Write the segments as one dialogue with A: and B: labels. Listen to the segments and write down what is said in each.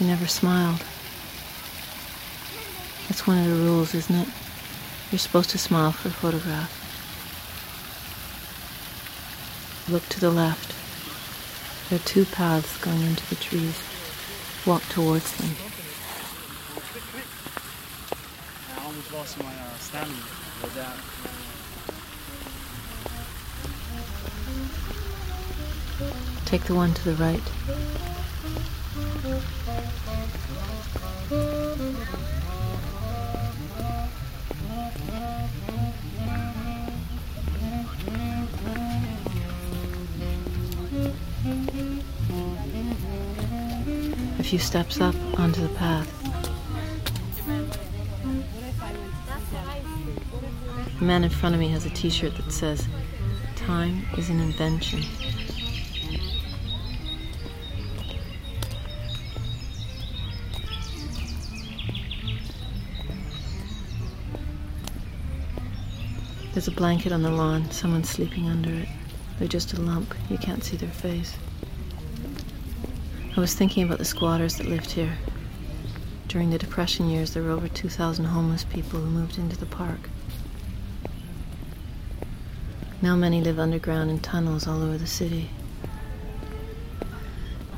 A: She never smiled. That's one of the rules, isn't it? You're supposed to smile for a photograph. Look to the left. There are two paths going into the trees. Walk towards them.
B: I almost lost my uh, stamina with that.
A: Take the one to the right. A few steps up onto the path. The man in front of me has a t shirt that says, Time is an invention. There's a blanket on the lawn. Someone's sleeping under it. They're just a lump. You can't see their face. I was thinking about the squatters that lived here. During the Depression years, there were over 2,000 homeless people who moved into the park. Now many live underground in tunnels all over the city.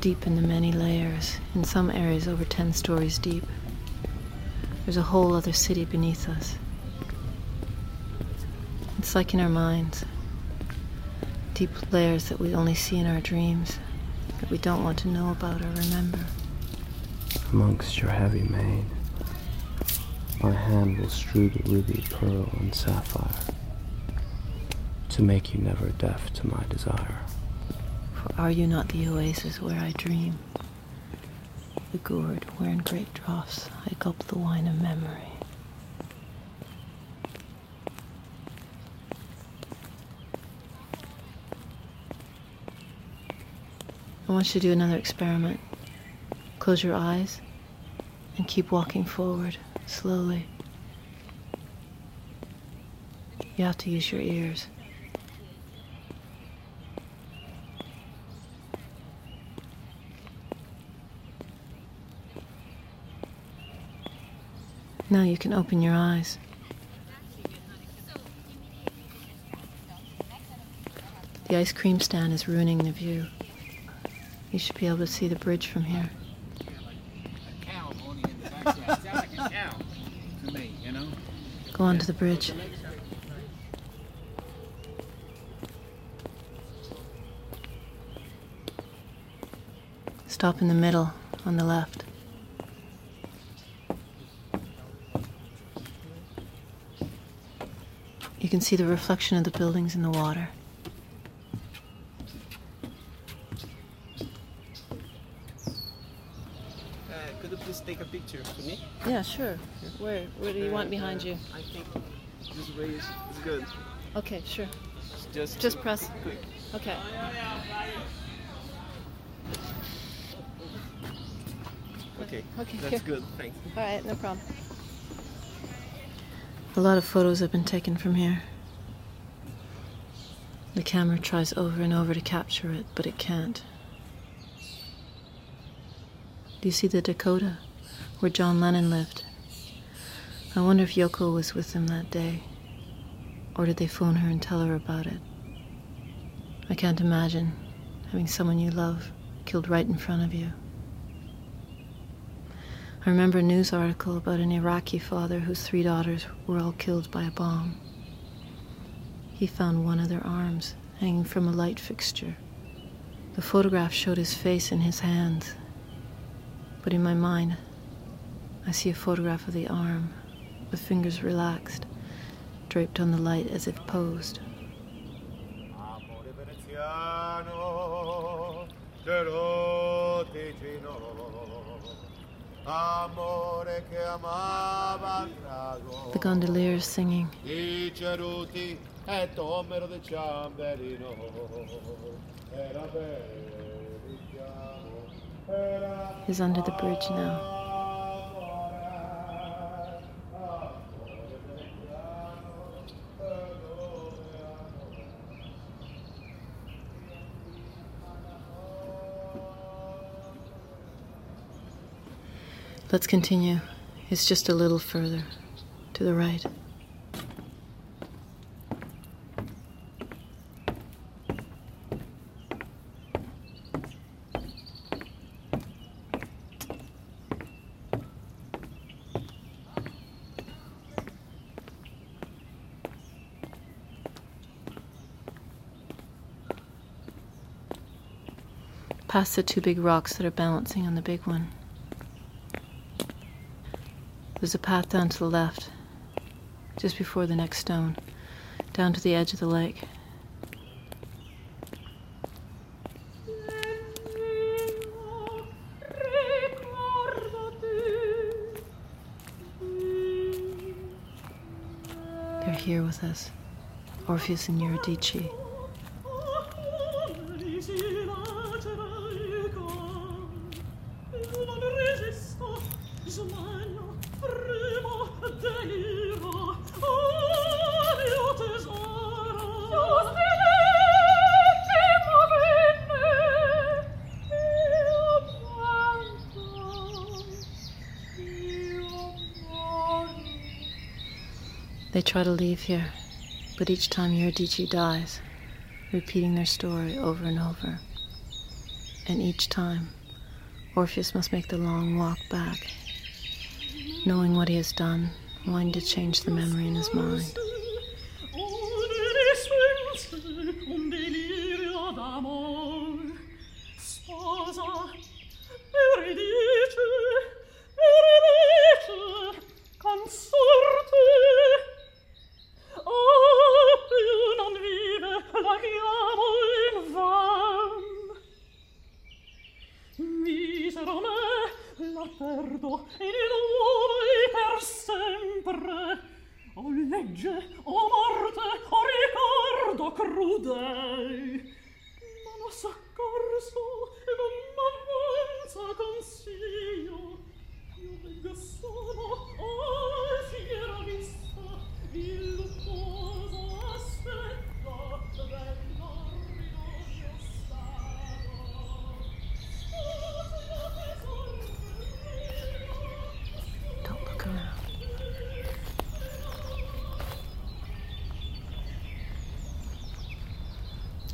A: Deep in the many layers, in some areas over 10 stories deep. There's a whole other city beneath us. It's like in our minds. Deep layers that we only see in our dreams, that we don't want to know about or remember.
C: Amongst your heavy mane, my hand will strew the ruby, pearl, and sapphire to make you never deaf to my desire.
A: For are you not the oasis where I dream? The gourd where in great draughts I gulp the wine of memory. I want you to do another experiment. Close your eyes and keep walking forward slowly. You have to use your ears. Now you can open your eyes. The ice cream stand is ruining the view. You should be able to see the bridge from here.
B: A cow to?
A: Go the bridge. Stop in the middle on the left. You can see the reflection of the buildings in the water.
D: Uh, could you please take a picture to me?
A: Yeah, sure. Where where do you want behind you?
D: I think this way is, is good.
A: Okay, sure.
D: Just
A: Just press.
D: quick.
A: Okay.
D: Okay.
A: Okay,
D: That's
A: here.
D: good. Thanks.
A: All right, no problem. A lot of photos have been taken from here. The camera tries over and over to capture it, but it can't. Do you see the Dakota, where John Lennon lived? I wonder if Yoko was with him that day. Or did they phone her and tell her about it? I can't imagine having someone you love killed right in front of you. I remember a news article about an Iraqi father whose three daughters were all killed by a bomb. He found one of their arms hanging from a light fixture. The photograph showed his face in his hands. But in my mind, I see a photograph of the arm, the fingers relaxed, draped on the light as if posed. The gondoliers singing.
E: I ceruti tomero del ciambellino, era bellissimo, era
A: He's under the bridge now. Let's continue. It's just a little further to the right. Past the two big rocks that are balancing on the big one. There's a path down to the left, just before the next stone, down to the edge of the lake. They're here with us, Orpheus and Eurydice. Try to leave here, but each time Eurydice dies, repeating their story over and over. And each time, Orpheus must make the long walk back, knowing what he has done, wanting to change the memory in his mind.
F: il e di per sempre. O legge o morte o ricordo crudel. Non ho soccorso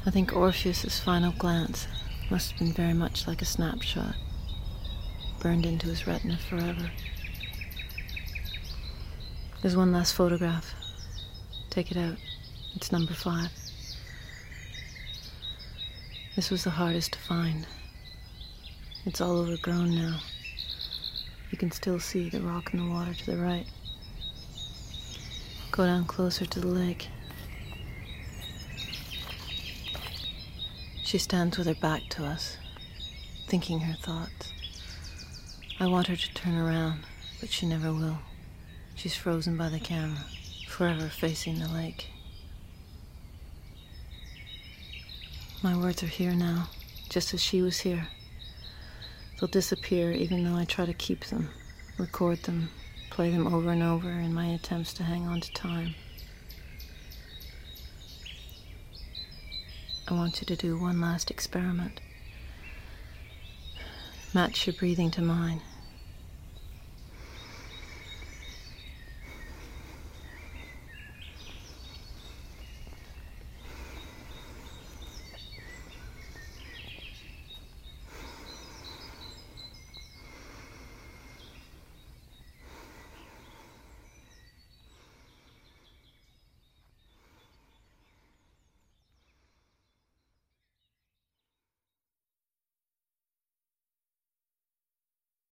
A: I think Orpheus's final glance must have been very much like a snapshot, burned into his retina forever. There's one last photograph. Take it out. It's number five. This was the hardest to find. It's all overgrown now. You can still see the rock in the water to the right. Go down closer to the lake. She stands with her back to us, thinking her thoughts. I want her to turn around, but she never will. She's frozen by the camera, forever facing the lake. My words are here now, just as she was here. They'll disappear even though I try to keep them, record them, play them over and over in my attempts to hang on to time. I want you to do one last experiment. Match your breathing to mine.